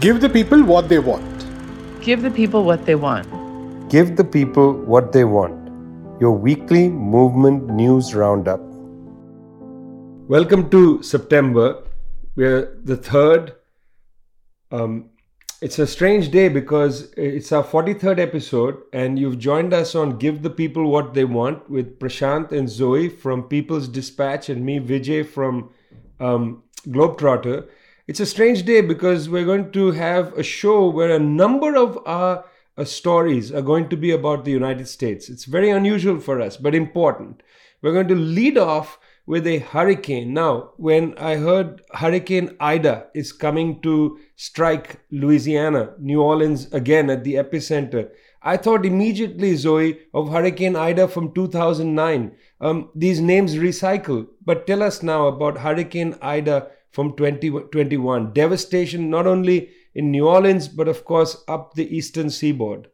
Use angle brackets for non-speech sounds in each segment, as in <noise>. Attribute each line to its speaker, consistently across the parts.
Speaker 1: Give the people what they want.
Speaker 2: Give the people what they want.
Speaker 3: Give the people what they want. Your weekly movement news roundup. Welcome to September. We're the third. Um, it's a strange day because it's our 43rd episode, and you've joined us on Give the People What They Want with Prashant and Zoe from People's Dispatch and me, Vijay, from um, Globetrotter. It's a strange day because we're going to have a show where a number of our uh, stories are going to be about the United States. It's very unusual for us, but important. We're going to lead off with a hurricane. Now, when I heard Hurricane Ida is coming to strike Louisiana, New Orleans again at the epicenter, I thought immediately, Zoe, of Hurricane Ida from 2009. Um, these names recycle. But tell us now about Hurricane Ida from 2021. Devastation not only in New Orleans, but of course up the eastern seaboard.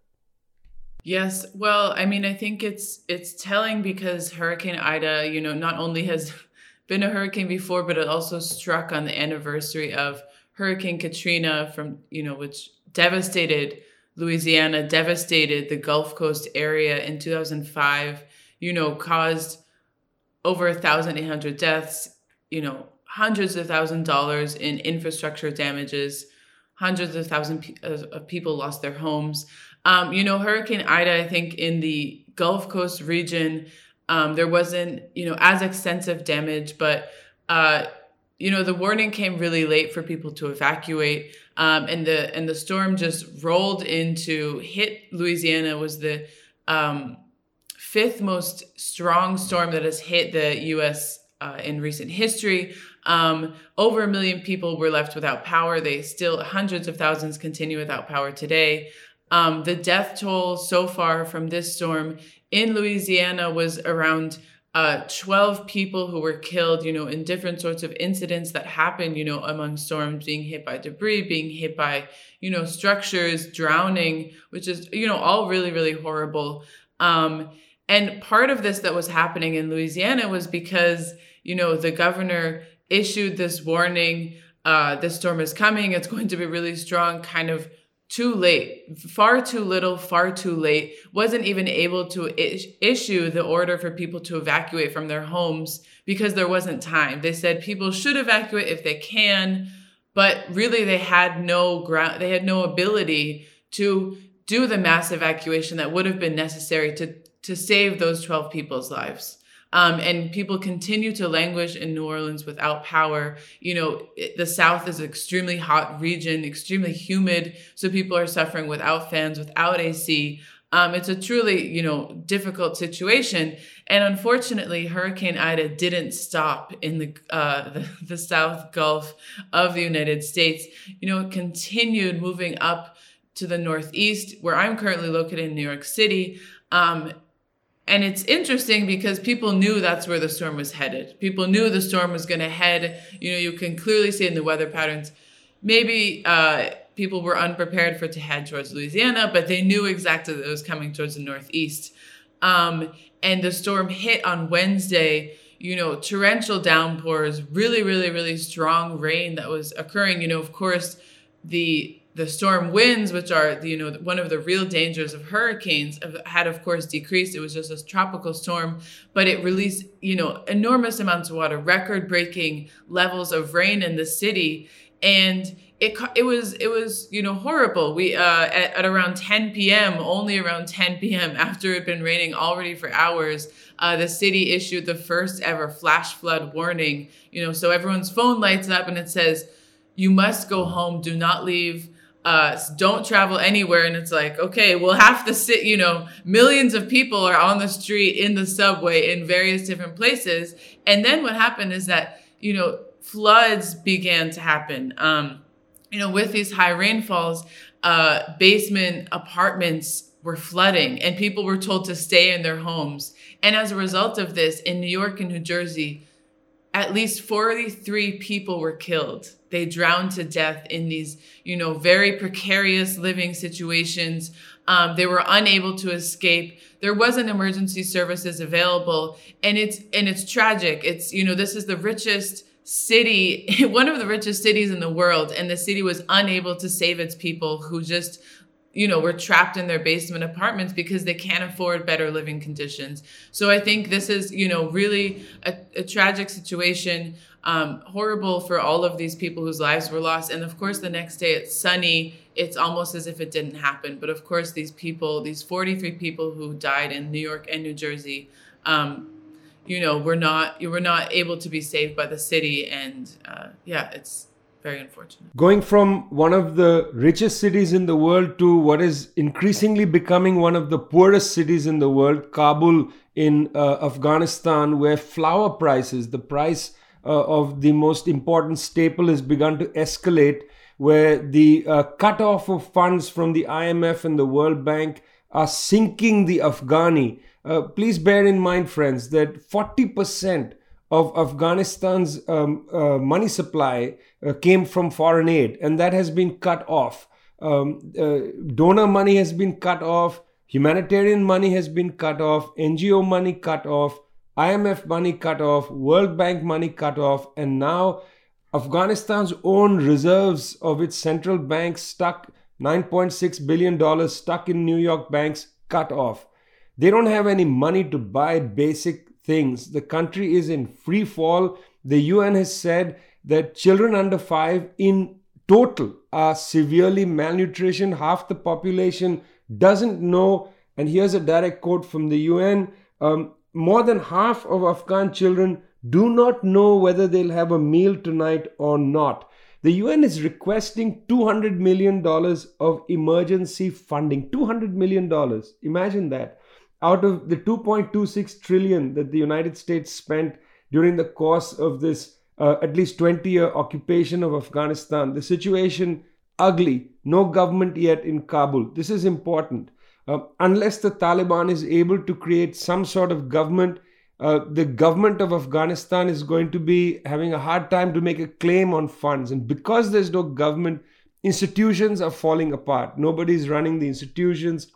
Speaker 2: Yes, well, I mean, I think it's it's telling because Hurricane Ida, you know, not only has <laughs> been a hurricane before, but it also struck on the anniversary of Hurricane Katrina from, you know, which devastated Louisiana, devastated the Gulf Coast area in 2005, you know, caused over 1,800 deaths, you know, hundreds of thousand dollars in infrastructure damages. Hundreds of thousands of people lost their homes. Um, you know, Hurricane Ida, I think in the Gulf Coast region, um, there wasn't, you know, as extensive damage, but, uh, you know, the warning came really late for people to evacuate. Um, and the and the storm just rolled into hit Louisiana was the um, fifth most strong storm that has hit the U.S. Uh, in recent history. Um, over a million people were left without power. They still, hundreds of thousands continue without power today. Um, the death toll so far from this storm in Louisiana was around uh, 12 people who were killed, you know, in different sorts of incidents that happen, you know, among storms, being hit by debris, being hit by, you know, structures, drowning, which is, you know, all really, really horrible. Um, and part of this that was happening in Louisiana was because, you know, the governor issued this warning uh, this storm is coming, it's going to be really strong, kind of too late, far too little, far too late, wasn't even able to is- issue the order for people to evacuate from their homes because there wasn't time. They said people should evacuate if they can, but really they had no ground, they had no ability to do the mass evacuation that would have been necessary to, to save those 12 people's lives. Um, and people continue to languish in New Orleans without power. You know, it, the South is an extremely hot region, extremely humid. So people are suffering without fans, without AC. Um, it's a truly, you know, difficult situation. And unfortunately, Hurricane Ida didn't stop in the, uh, <laughs> the, the South Gulf of the United States. You know, it continued moving up to the Northeast, where I'm currently located in New York City. Um, and it's interesting because people knew that's where the storm was headed. People knew the storm was going to head. You know, you can clearly see in the weather patterns. Maybe uh, people were unprepared for it to head towards Louisiana, but they knew exactly that it was coming towards the northeast. Um, and the storm hit on Wednesday. You know, torrential downpours, really, really, really strong rain that was occurring. You know, of course, the the storm winds, which are you know one of the real dangers of hurricanes, had of course decreased. It was just a tropical storm, but it released you know enormous amounts of water, record-breaking levels of rain in the city, and it it was it was you know horrible. We uh, at, at around 10 p.m., only around 10 p.m. <laughs> after it had been raining already for hours, uh, the city issued the first ever flash flood warning. You know, so everyone's phone lights up and it says, "You must go home. Do not leave." Uh, don't travel anywhere. And it's like, okay, we'll have to sit, you know, millions of people are on the street, in the subway, in various different places. And then what happened is that, you know, floods began to happen. Um, you know, with these high rainfalls, uh, basement apartments were flooding and people were told to stay in their homes. And as a result of this, in New York and New Jersey, at least 43 people were killed they drowned to death in these you know very precarious living situations. Um, they were unable to escape. There wasn't emergency services available and it's and it's tragic. It's you know this is the richest city, <laughs> one of the richest cities in the world, and the city was unable to save its people who just you know, were trapped in their basement apartments because they can't afford better living conditions. So I think this is, you know, really a, a tragic situation, um, horrible for all of these people whose lives were lost. And of course, the next day it's sunny. It's almost as if it didn't happen. But of course, these people, these 43 people who died in New York and New Jersey, um, you know, were not you were not able to be saved by the city. And uh, yeah, it's very unfortunate.
Speaker 3: Going from one of the richest cities in the world to what is increasingly becoming one of the poorest cities in the world, Kabul in uh, Afghanistan, where flour prices, the price uh, of the most important staple, has begun to escalate, where the uh, cutoff of funds from the IMF and the World Bank are sinking the Afghani. Uh, please bear in mind, friends, that 40% of Afghanistan's um, uh, money supply uh, came from foreign aid, and that has been cut off. Um, uh, donor money has been cut off, humanitarian money has been cut off, NGO money cut off, IMF money cut off, World Bank money cut off, and now Afghanistan's own reserves of its central bank stuck $9.6 billion stuck in New York banks cut off. They don't have any money to buy basic things. The country is in free fall. The UN has said that children under five in total are severely malnutrition. Half the population doesn't know. And here's a direct quote from the UN um, more than half of Afghan children do not know whether they'll have a meal tonight or not. The UN is requesting $200 million of emergency funding. $200 million. Imagine that out of the 2.26 trillion that the United States spent during the course of this uh, at least 20 year occupation of Afghanistan, the situation ugly, no government yet in Kabul. This is important. Uh, unless the Taliban is able to create some sort of government, uh, the government of Afghanistan is going to be having a hard time to make a claim on funds. And because there's no government, institutions are falling apart. Nobody's running the institutions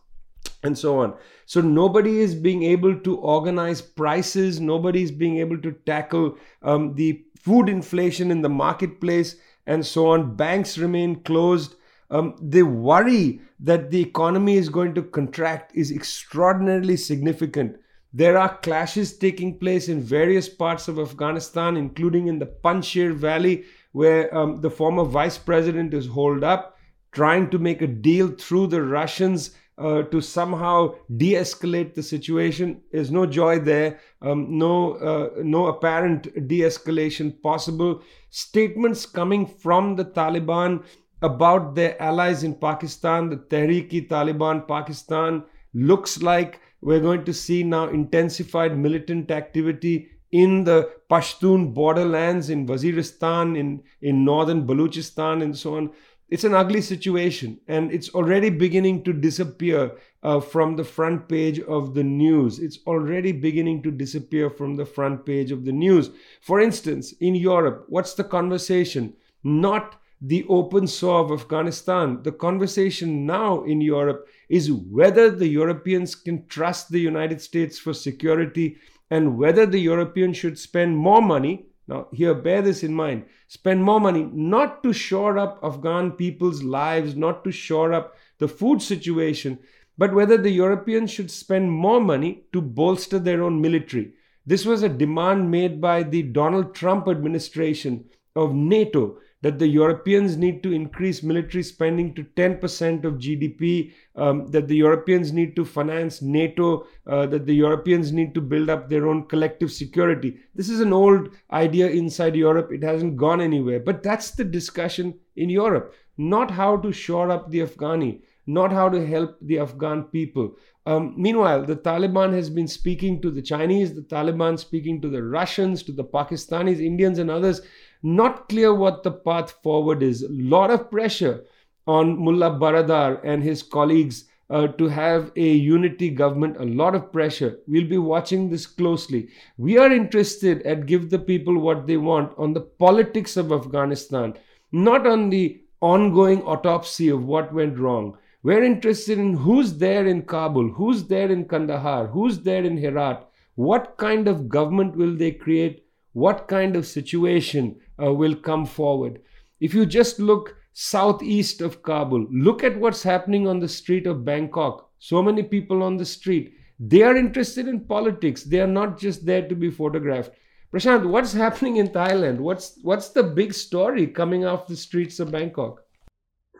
Speaker 3: and so on. So nobody is being able to organize prices. Nobody is being able to tackle um, the food inflation in the marketplace and so on. Banks remain closed. Um, the worry that the economy is going to contract is extraordinarily significant. There are clashes taking place in various parts of Afghanistan, including in the Panjshir Valley, where um, the former vice president is holed up, trying to make a deal through the Russians uh, to somehow de-escalate the situation. There's no joy there, um, no uh, no apparent de-escalation possible. Statements coming from the Taliban about their allies in Pakistan, the Tehrik-i-Taliban Pakistan, looks like we're going to see now intensified militant activity in the Pashtun borderlands in Waziristan, in, in northern Balochistan, and so on it's an ugly situation and it's already beginning to disappear uh, from the front page of the news. It's already beginning to disappear from the front page of the news. For instance, in Europe, what's the conversation? Not the open sore of Afghanistan. The conversation now in Europe is whether the Europeans can trust the United States for security and whether the Europeans should spend more money now, here, bear this in mind. Spend more money not to shore up Afghan people's lives, not to shore up the food situation, but whether the Europeans should spend more money to bolster their own military. This was a demand made by the Donald Trump administration of NATO that the Europeans need to increase military spending to 10% of GDP, um, that the Europeans need to finance NATO, uh, that the Europeans need to build up their own collective security. This is an old idea inside Europe. It hasn't gone anywhere. But that's the discussion in Europe, not how to shore up the Afghani, not how to help the Afghan people. Um, meanwhile, the Taliban has been speaking to the Chinese, the Taliban speaking to the Russians, to the Pakistanis, Indians, and others not clear what the path forward is. A lot of pressure on Mullah Baradar and his colleagues uh, to have a unity government, a lot of pressure. We'll be watching this closely. We are interested at Give the People What They Want on the politics of Afghanistan, not on the ongoing autopsy of what went wrong. We're interested in who's there in Kabul, who's there in Kandahar, who's there in Herat, what kind of government will they create what kind of situation uh, will come forward. If you just look southeast of Kabul, look at what's happening on the street of Bangkok. So many people on the street. They are interested in politics. They are not just there to be photographed. Prashant, what's happening in Thailand? What's what's the big story coming off the streets of Bangkok?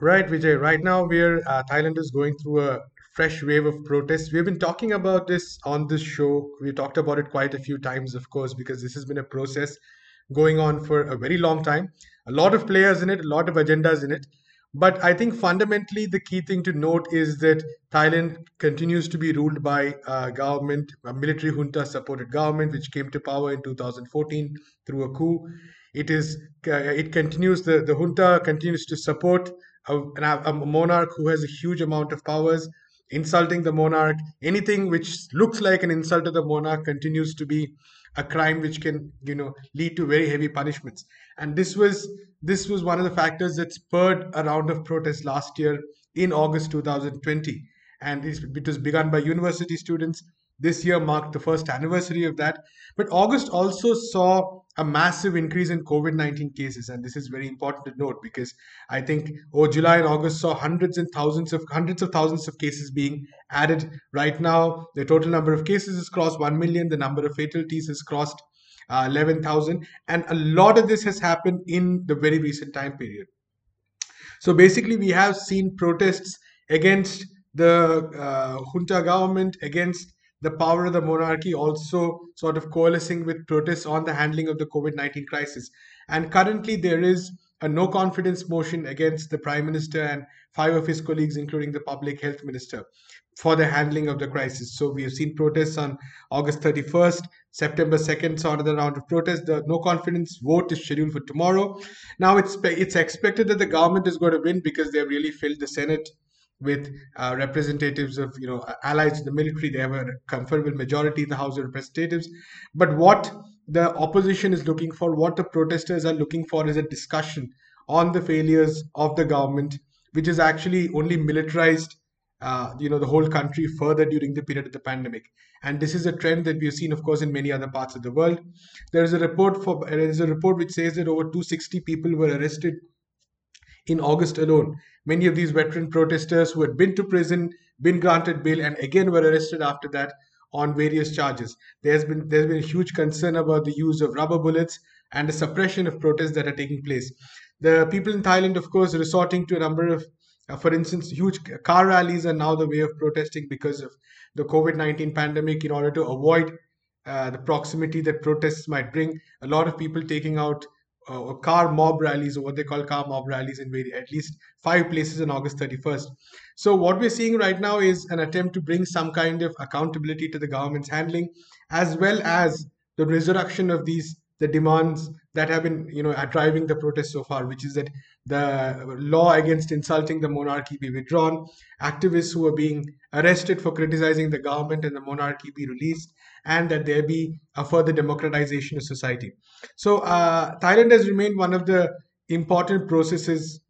Speaker 4: Right, Vijay. Right now, we're uh, Thailand is going through a fresh wave of protests. We've been talking about this on this show. We talked about it quite a few times, of course, because this has been a process going on for a very long time. A lot of players in it, a lot of agendas in it. But I think fundamentally the key thing to note is that Thailand continues to be ruled by a government, a military junta supported government, which came to power in 2014 through a coup. It is uh, it continues the, the junta continues to support a, a monarch who has a huge amount of powers insulting the monarch. Anything which looks like an insult to the monarch continues to be a crime which can you know lead to very heavy punishments. And this was this was one of the factors that spurred a round of protests last year in august 2020 and it was begun by university students. This year marked the first anniversary of that. But August also saw a massive increase in COVID 19 cases. And this is very important to note because I think oh, July and August saw hundreds and thousands of hundreds of thousands of cases being added. Right now, the total number of cases has crossed 1 million, the number of fatalities has crossed uh, 11,000. And a lot of this has happened in the very recent time period. So basically, we have seen protests against the uh, junta government, against the power of the monarchy also sort of coalescing with protests on the handling of the COVID 19 crisis. And currently, there is a no confidence motion against the prime minister and five of his colleagues, including the public health minister, for the handling of the crisis. So, we have seen protests on August 31st, September 2nd, saw another round of protests. The no confidence vote is scheduled for tomorrow. Now, it's, it's expected that the government is going to win because they've really filled the Senate with uh, representatives of you know allies to the military. They have a comfortable majority in the House of Representatives. But what the opposition is looking for, what the protesters are looking for, is a discussion on the failures of the government, which is actually only militarized. Uh, you know the whole country further during the period of the pandemic and this is a trend that we've seen of course in many other parts of the world there is a report for there is a report which says that over 260 people were arrested in August alone. Many of these veteran protesters who had been to prison, been granted bail, and again were arrested after that on various charges. There's been there's been a huge concern about the use of rubber bullets and the suppression of protests that are taking place. The people in Thailand, of course, resorting to a number of, uh, for instance, huge car rallies are now the way of protesting because of the COVID 19 pandemic in order to avoid uh, the proximity that protests might bring. A lot of people taking out uh, car mob rallies or what they call car mob rallies in very, at least five places on August 31st. So what we're seeing right now is an attempt to bring some kind of accountability to the government's handling, as well as the resurrection of these the demands that have been you know are driving the protests so far which is that the law against insulting the monarchy be withdrawn activists who are being arrested for criticizing the government and the monarchy be released and that there be a further democratization of society. So, uh, Thailand has remained one of the important processes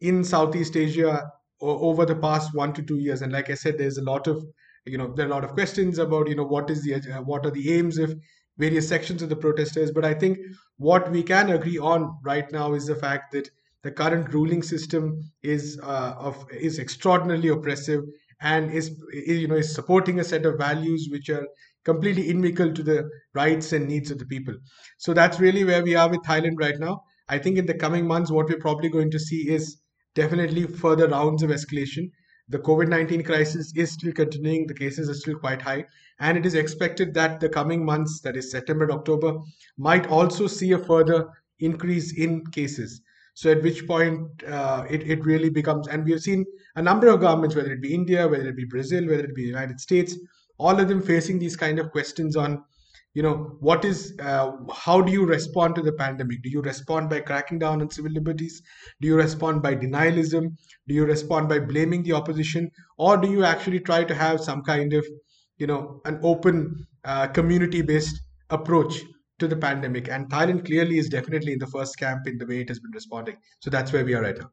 Speaker 4: in Southeast Asia over the past one to two years. And like I said, there's a lot of you know there are a lot of questions about you know what is the uh, what are the aims of various sections of the protesters but i think what we can agree on right now is the fact that the current ruling system is uh, of is extraordinarily oppressive and is, you know is supporting a set of values which are completely inimical to the rights and needs of the people. So that's really where we are with Thailand right now. I think in the coming months, what we're probably going to see is definitely further rounds of escalation. The COVID 19 crisis is still continuing, the cases are still quite high, and it is expected that the coming months, that is September October, might also see a further increase in cases. So, at which point uh, it, it really becomes, and we have seen a number of governments, whether it be India, whether it be Brazil, whether it be the United States, all of them facing these kind of questions on you know what is uh, how do you respond to the pandemic? Do you respond by cracking down on civil liberties? Do you respond by denialism? Do you respond by blaming the opposition? Or do you actually try to have some kind of you know an open uh, community based approach to the pandemic and thailand clearly is definitely in the first camp in the way it has been responding so that's where we are right now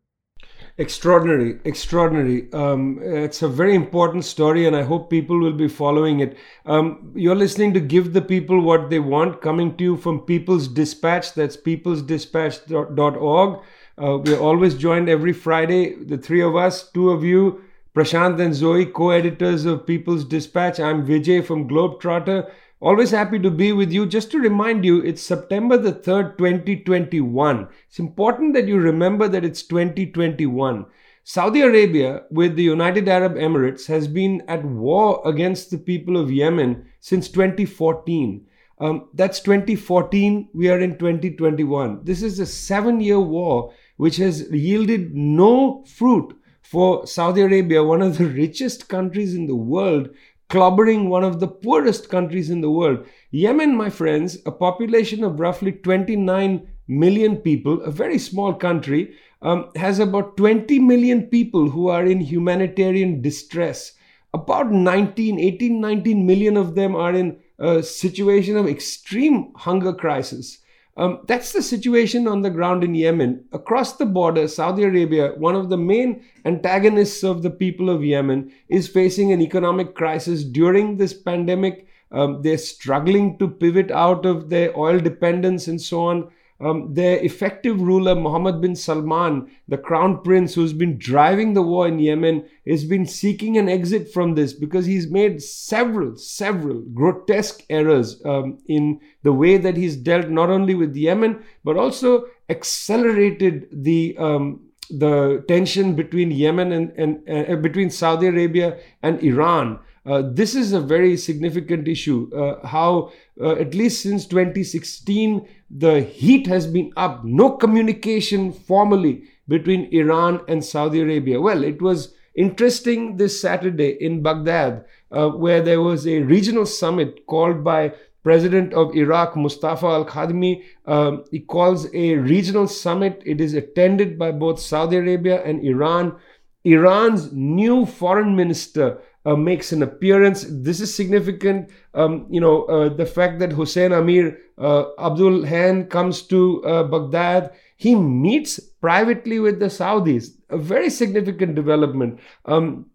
Speaker 3: Extraordinary, extraordinary. Um, it's a very important story, and I hope people will be following it. Um, you're listening to Give the People What They Want, coming to you from People's Dispatch. That's peoplesdispatch.org. Uh, we're always joined every Friday, the three of us, two of you, Prashant and Zoe, co editors of People's Dispatch. I'm Vijay from Globetrotter. Always happy to be with you. Just to remind you, it's September the 3rd, 2021. It's important that you remember that it's 2021. Saudi Arabia, with the United Arab Emirates, has been at war against the people of Yemen since 2014. Um, that's 2014. We are in 2021. This is a seven year war which has yielded no fruit for Saudi Arabia, one of the <laughs> richest countries in the world, clobbering one of the poorest countries in the world. Yemen, my friends, a population of roughly 29 million people, a very small country, um, has about 20 million people who are in humanitarian distress. About 19, 18, 19 million of them are in a situation of extreme hunger crisis. Um, that's the situation on the ground in Yemen. Across the border, Saudi Arabia, one of the main antagonists of the people of Yemen, is facing an economic crisis during this pandemic. Um, they're struggling to pivot out of their oil dependence and so on um, their effective ruler, Mohammed bin Salman, the crown prince who's been driving the war in Yemen, has been seeking an exit from this because he's made several, several grotesque errors um, in the way that he's dealt not only with Yemen, but also accelerated the. Um, the tension between Yemen and, and uh, between Saudi Arabia and Iran. Uh, this is a very significant issue. Uh, how, uh, at least since 2016, the heat has been up. No communication formally between Iran and Saudi Arabia. Well, it was interesting this Saturday in Baghdad, uh, where there was a regional summit called by President of Iraq, Mustafa al Kadhimi. Um, he calls a regional summit. It is attended by both Saudi Arabia and Iran. Iran's new foreign minister, uh, makes an appearance. This is significant. Um, you know, uh, the fact that Hussein Amir uh, Abdullahian comes to uh, Baghdad, he meets privately with the Saudis. A very significant development. Um,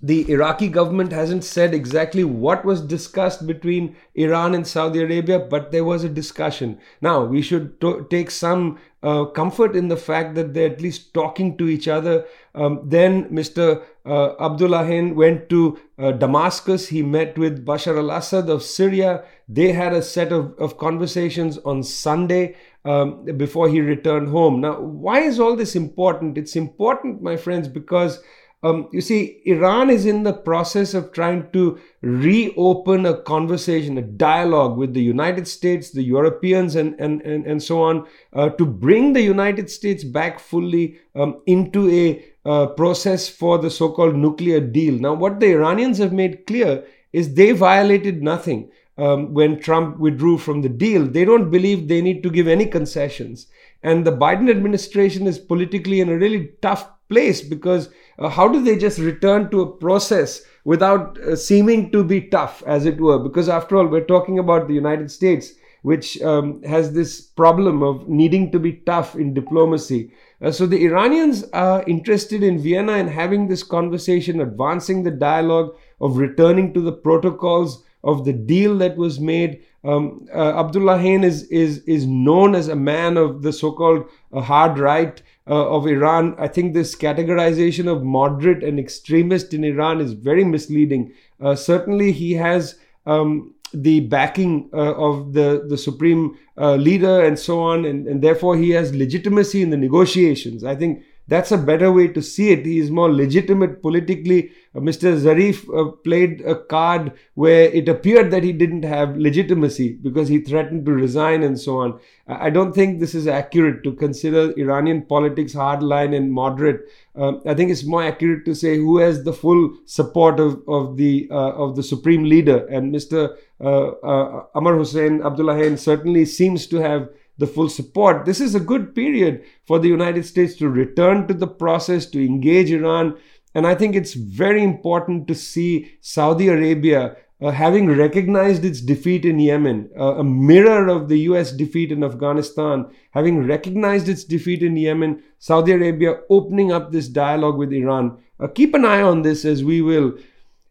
Speaker 3: the Iraqi government hasn't said exactly what was discussed between Iran and Saudi Arabia, but there was a discussion. Now, we should take some uh, comfort in the fact that they're at least talking to each other. Um, then Mr. Uh, Abdullahian went to uh, Damascus. He met with Bashar al Assad of Syria. They had a set of, of conversations on Sunday um, before he returned home. Now, why is all this important? It's important, my friends, because um, you see, Iran is in the process of trying to reopen a conversation, a dialogue with the United States, the Europeans, and, and, and, and so on, uh, to bring the United States back fully um, into a uh, process for the so called nuclear deal. Now, what the Iranians have made clear is they violated nothing. Um, when Trump withdrew from the deal, they don't believe they need to give any concessions. And the Biden administration is politically in a really tough place because uh, how do they just return to a process without uh, seeming to be tough, as it were? Because after all, we're talking about the United States, which um, has this problem of needing to be tough in diplomacy. Uh, so the Iranians are interested in Vienna and having this conversation, advancing the dialogue of returning to the protocols of the deal that was made. Um, uh, Abdullahian is, is, is known as a man of the so called uh, hard right uh, of Iran. I think this categorization of moderate and extremist in Iran is very misleading. Uh, certainly, he has. Um, the backing uh, of the, the supreme uh, leader and so on, and, and therefore he has legitimacy in the negotiations. I think that's a better way to see it. He is more legitimate politically. Uh, Mr. Zarif uh, played a card where it appeared that he didn't have legitimacy because he threatened to resign and so on. I don't think this is accurate to consider Iranian politics hardline and moderate. Um, I think it's more accurate to say who has the full support of, of the uh, of the supreme leader. And Mr. Uh, uh, Amir Hussein Abdullahian certainly seems to have the full support. This is a good period for the United States to return to the process, to engage Iran. And I think it's very important to see Saudi Arabia uh, having recognized its defeat in Yemen, uh, a mirror of the US defeat in Afghanistan, having recognized its defeat in Yemen, Saudi Arabia opening up this dialogue with Iran. Uh, keep an eye on this as we will.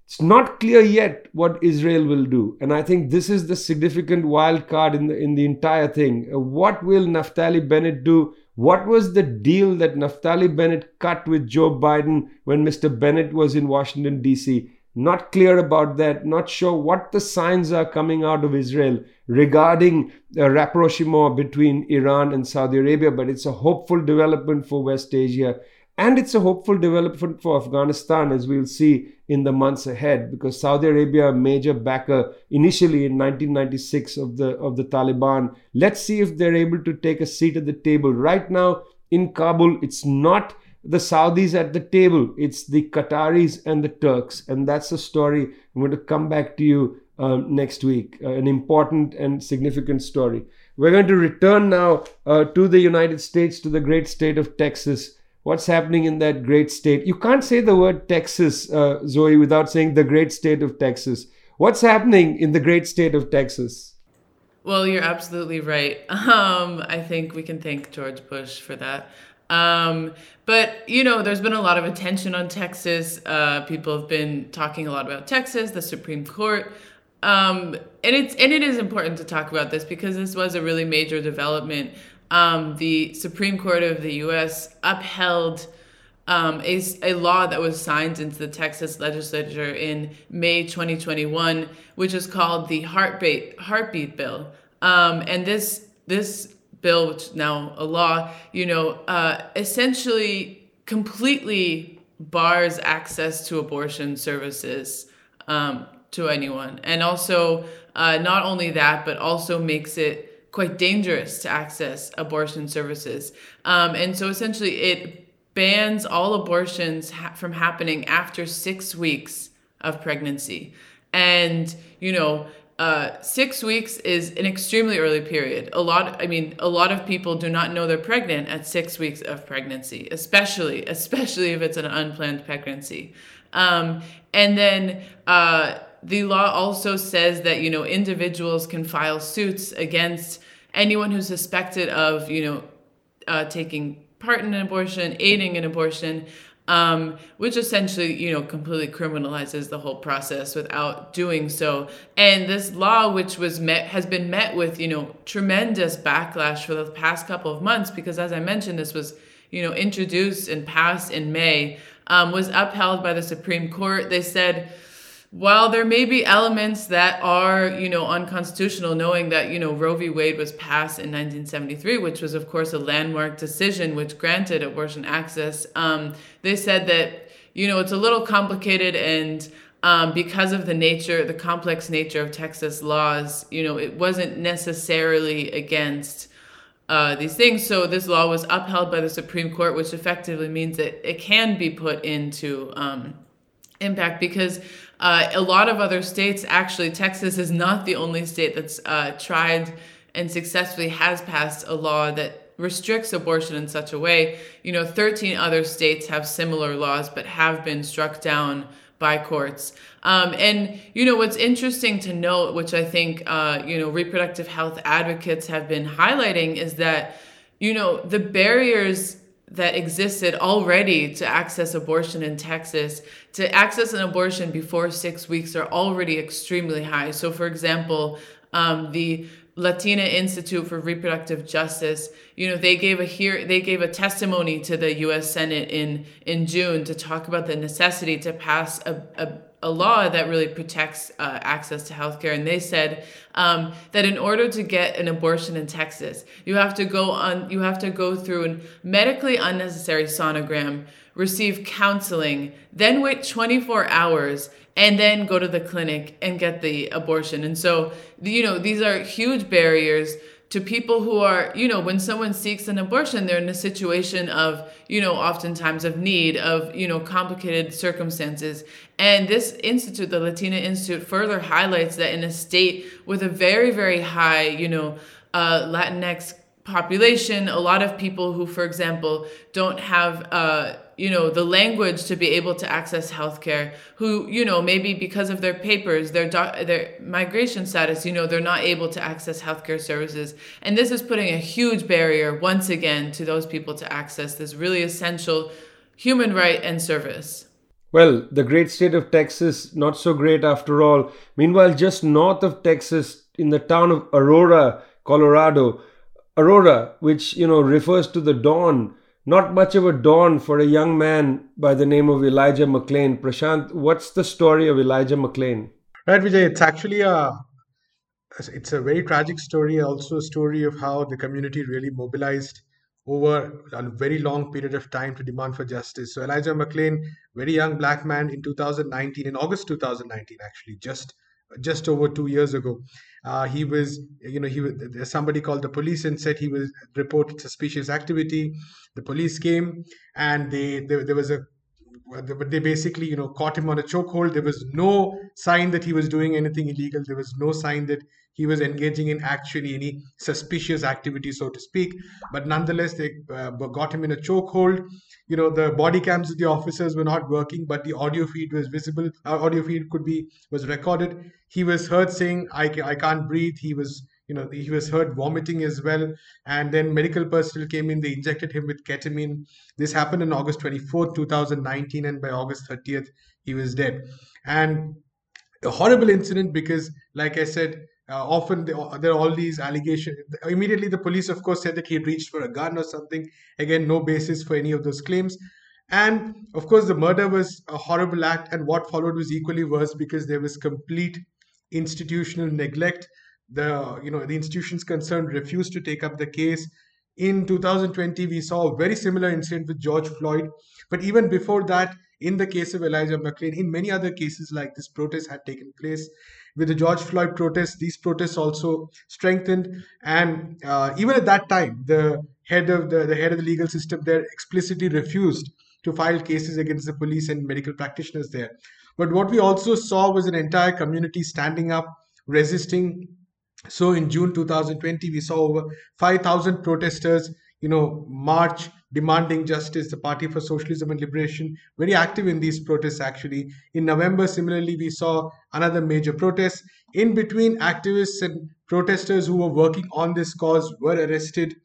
Speaker 3: It's not clear yet what Israel will do, and I think this is the significant wild card in the in the entire thing. Uh, what will Naftali Bennett do? What was the deal that Naftali Bennett cut with Joe Biden when Mr. Bennett was in Washington D.C.? not clear about that, not sure what the signs are coming out of Israel regarding a rapprochement between Iran and Saudi Arabia, but it's a hopeful development for West Asia. And it's a hopeful development for Afghanistan, as we'll see in the months ahead, because Saudi Arabia, a major backer initially in 1996 of the of the Taliban. Let's see if they're able to take a seat at the table. Right now in Kabul, it's not the Saudis at the table. It's the Qataris and the Turks. And that's a story I'm going to come back to you um, next week. Uh, an important and significant story. We're going to return now uh, to the United States, to the great state of Texas. What's happening in that great state? You can't say the word Texas, uh, Zoe, without saying the great state of Texas. What's happening in the great state of Texas?
Speaker 2: Well, you're absolutely right. <laughs> Um, I think we can thank George Bush for that. Um, but you know, there's been a lot of attention on Texas. Uh, people have been talking a lot about Texas, the Supreme Court, um, and it's and it is important to talk about this because this was a really major development. Um, the Supreme Court of the U.S. upheld. Um, a, a law that was signed into the Texas legislature in May 2021, which is called the Heartbeat Heartbeat Bill. Um, and this this bill, which is now a law, you know, uh, essentially completely bars access to abortion services um, to anyone. And also, uh, not only that, but also makes it quite dangerous to access abortion services. Um, and so essentially, it bans all abortions ha- from happening after six weeks of pregnancy. And, you know, uh, six weeks is an extremely early period. A lot, I mean, a lot of people do not know they're pregnant at six weeks of pregnancy, especially, especially if it's an unplanned pregnancy. Um, and then uh, the law also says that you know individuals can file suits against anyone who's suspected of you know uh, taking part in an abortion, aiding an abortion, um, which essentially, you know, completely criminalizes the whole process without doing so. And this law, which was met, has been met with, you know, tremendous backlash for the past couple of months, because as I mentioned, this was, you know, introduced and passed in May, um, was upheld by the Supreme Court. They said, while there may be elements that are, you know, unconstitutional, knowing that, you know, Roe v. Wade was passed in 1973, which was, of course, a landmark decision which granted abortion access, um, they said that, you know, it's a little complicated and um, because of the nature, the complex nature of Texas laws, you know, it wasn't necessarily against uh, these things. So this law was upheld by the Supreme Court, which effectively means that it can be put into um, impact because uh, a lot of other states, actually, Texas is not the only state that's uh, tried and successfully has passed a law that restricts abortion in such a way. You know, 13 other states have similar laws but have been struck down by courts. Um, and, you know, what's interesting to note, which I think, uh, you know, reproductive health advocates have been highlighting, is that, you know, the barriers that existed already to access abortion in Texas, to access an abortion before six weeks are already extremely high. So, for example, um, the Latina Institute for Reproductive Justice, you know, they gave a here they gave a testimony to the U.S. Senate in in June to talk about the necessity to pass a, a a law that really protects uh, access to healthcare, and they said um, that in order to get an abortion in Texas, you have to go on, you have to go through a medically unnecessary sonogram, receive counseling, then wait 24 hours, and then go to the clinic and get the abortion. And so, you know, these are huge barriers to people who are, you know, when someone seeks an abortion, they're in a situation of, you know, oftentimes of need, of, you know, complicated circumstances. And this institute, the Latina Institute, further highlights that in a state with a very, very high, you know, uh, Latinx population, a lot of people who, for example, don't have, uh, you know, the language to be able to access healthcare, who, you know, maybe because of their papers, their doc- their migration status, you know, they're not able to access healthcare services, and this is putting a huge barrier once again to those people to access this really essential human right and service.
Speaker 3: Well, the great state of Texas, not so great after all. Meanwhile, just north of Texas, in the town of Aurora, Colorado, Aurora, which you know refers to the dawn. Not much of a dawn for a young man by the name of Elijah McClain. Prashant, what's the story of Elijah McClain?
Speaker 4: Right, Vijay. It's actually a it's a very tragic story. Also, a story of how the community really mobilized over a very long period of time to demand for justice. So Elijah McClain, very young black man in 2019, in August 2019, actually, just just over two years ago, uh, he was, you know, he was somebody called the police and said he was reported suspicious activity. The police came and they, they there was a they basically you know caught him on a chokehold there was no sign that he was doing anything illegal there was no sign that he was engaging in actually any suspicious activity so to speak. But nonetheless they uh, got him in a chokehold. You know the body cams of the officers were not working but the audio feed was visible. Uh, audio feed could be was recorded. He was heard saying I, I can't breathe. He was you know he was heard vomiting as well. And then medical personnel came in. They injected him with ketamine. This happened on august 24th 2019 and by august 30th he was dead. And a horrible incident because like i said uh, often there are all these allegations. Immediately the police of course said that he reached for a gun or something. Again no basis for any of those claims. And of course the murder was a horrible act and what followed was equally worse because there was complete institutional neglect. The you know the institutions concerned refused to take up the case. In 2020 we saw a very similar incident with george floyd. But even before that in the case of elijah mcclain in many other cases like this protest had taken place with the george floyd protests these protests also strengthened. And uh, even at that time the head of the, the head of the legal system there explicitly refused to file cases against the police and medical practitioners there. But what we also saw was an entire community standing up resisting. So in June 2020, we saw over 5,000 protesters, you know, march demanding justice. The Party for Socialism and Liberation very active in these protests. Actually, in November, similarly, we saw another major protest. In between, activists and protesters who were working on this cause were arrested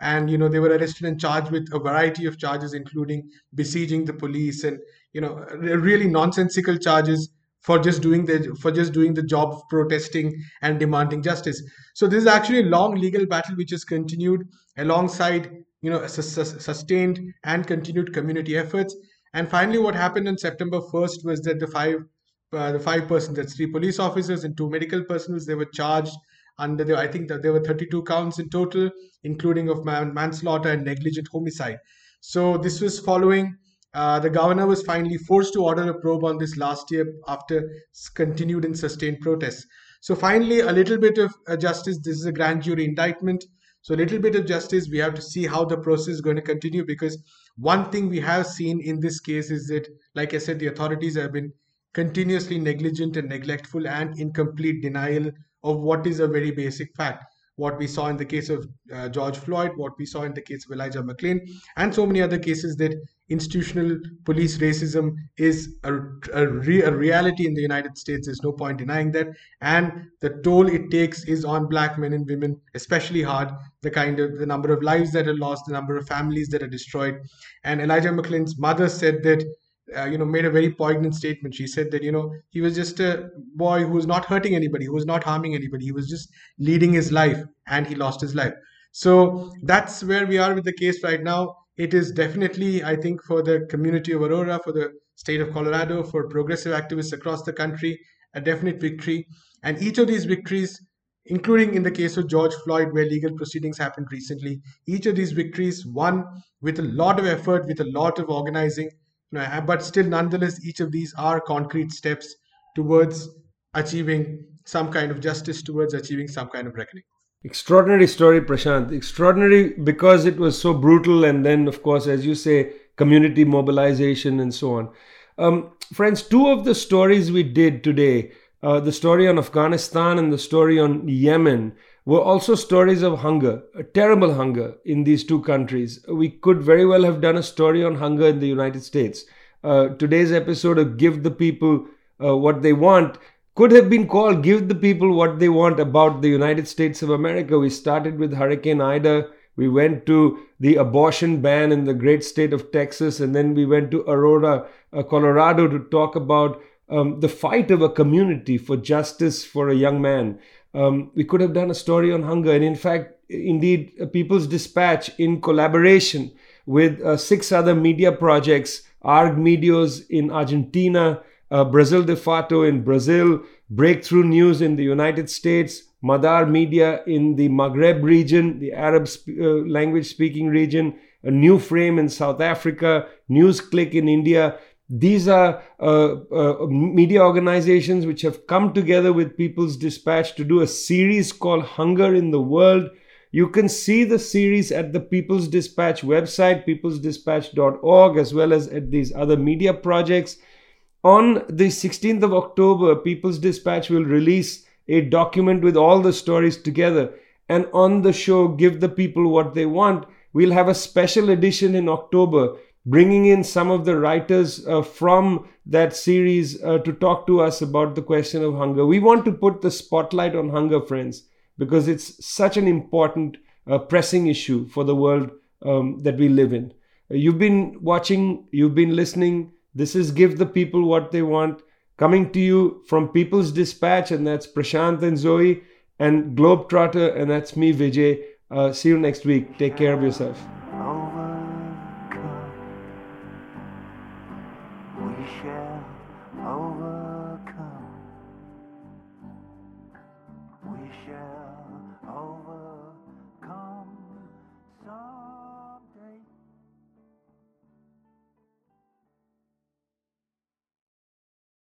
Speaker 4: and you know they were arrested and charged with a variety of charges including besieging the police and you know really nonsensical charges for just doing the for just doing the job of protesting and demanding justice so this is actually a long legal battle which has continued alongside you know sustained and continued community efforts and finally what happened on september 1st was that the five uh, the five persons that's three police officers and two medical personnel they were charged under the i think that there were 32 counts in total including of man, manslaughter and negligent homicide so this was following uh, the governor was finally forced to order a probe on this last year after continued and sustained protests. So, finally, a little bit of uh, justice. This is a grand jury indictment. So, a little bit of justice. We have to see how the process is going to continue because one thing we have seen in this case is that, like I said, the authorities have been continuously negligent and neglectful and in complete denial of what is a very basic fact what we saw in the case of uh, George Floyd, what we saw in the case of Elijah McClain, and so many other cases that institutional police racism is a, a, re, a, reality in the United States. There's no point denying that. And the toll it takes is on black men and women, especially hard. The kind of the number of lives that are lost, the number of families that are destroyed. And Elijah McClain's mother said that uh, you know, made a very poignant statement. She said that, you know, he was just a boy who was not hurting anybody, who was not harming anybody. He was just leading his life and he lost his life. So that's where we are with the case right now. It is definitely, I think, for the community of Aurora, for the state of Colorado, for progressive activists across the country, a definite victory. And each of these victories, including in the case of George Floyd, where legal proceedings happened recently, each of these victories won with a lot of effort, with a lot of organizing, uh, but still nonetheless each of these are concrete steps towards achieving some kind of justice towards achieving some kind of reckoning
Speaker 3: extraordinary story prashant extraordinary because it was so brutal and then of course as you say community mobilization and so on um, friends two of the stories we did today uh, the story on afghanistan and the story on yemen were also stories of hunger, a terrible hunger in these two countries. We could very well have done a story on hunger in the United States. Uh, today's episode of Give the People uh, What They Want could have been called Give the People What They Want about the United States of America. We started with Hurricane Ida. We went to the abortion ban in the great state of Texas, and then we went to Aurora, uh, Colorado to talk about um, the fight of a community for justice for a young man. Um, we could have done a story on hunger, and in fact, indeed, People's Dispatch, in collaboration with uh, six other media projects, ARG Medios in Argentina, uh, Brasil de Fato in Brazil, Breakthrough News in the United States, Madar Media in the Maghreb region, the Arab sp- uh, language speaking region, a new frame in South Africa, NewsClick in India. These are uh, uh, media organizations which have come together with People's Dispatch to do a series called Hunger in the World. You can see the series at the People's Dispatch website, peoplesdispatch.org, as well as at these other media projects. On the 16th of October, People's Dispatch will release a document with all the stories together. And on the show, Give the People What They Want, we'll have a special edition in October bringing in some of the writers uh, from that series uh, to talk to us about the question of hunger. We want to put the spotlight on hunger, friends, because it's such an important, uh, pressing issue for the world um, that we live in. you've been watching, you've been listening. This is Give the People What They Want, coming to you from People's Dispatch, and that's Prashant and Zoe, and Globetrotter, and that's me, Vijay. Uh, see you next week. Take care of yourself.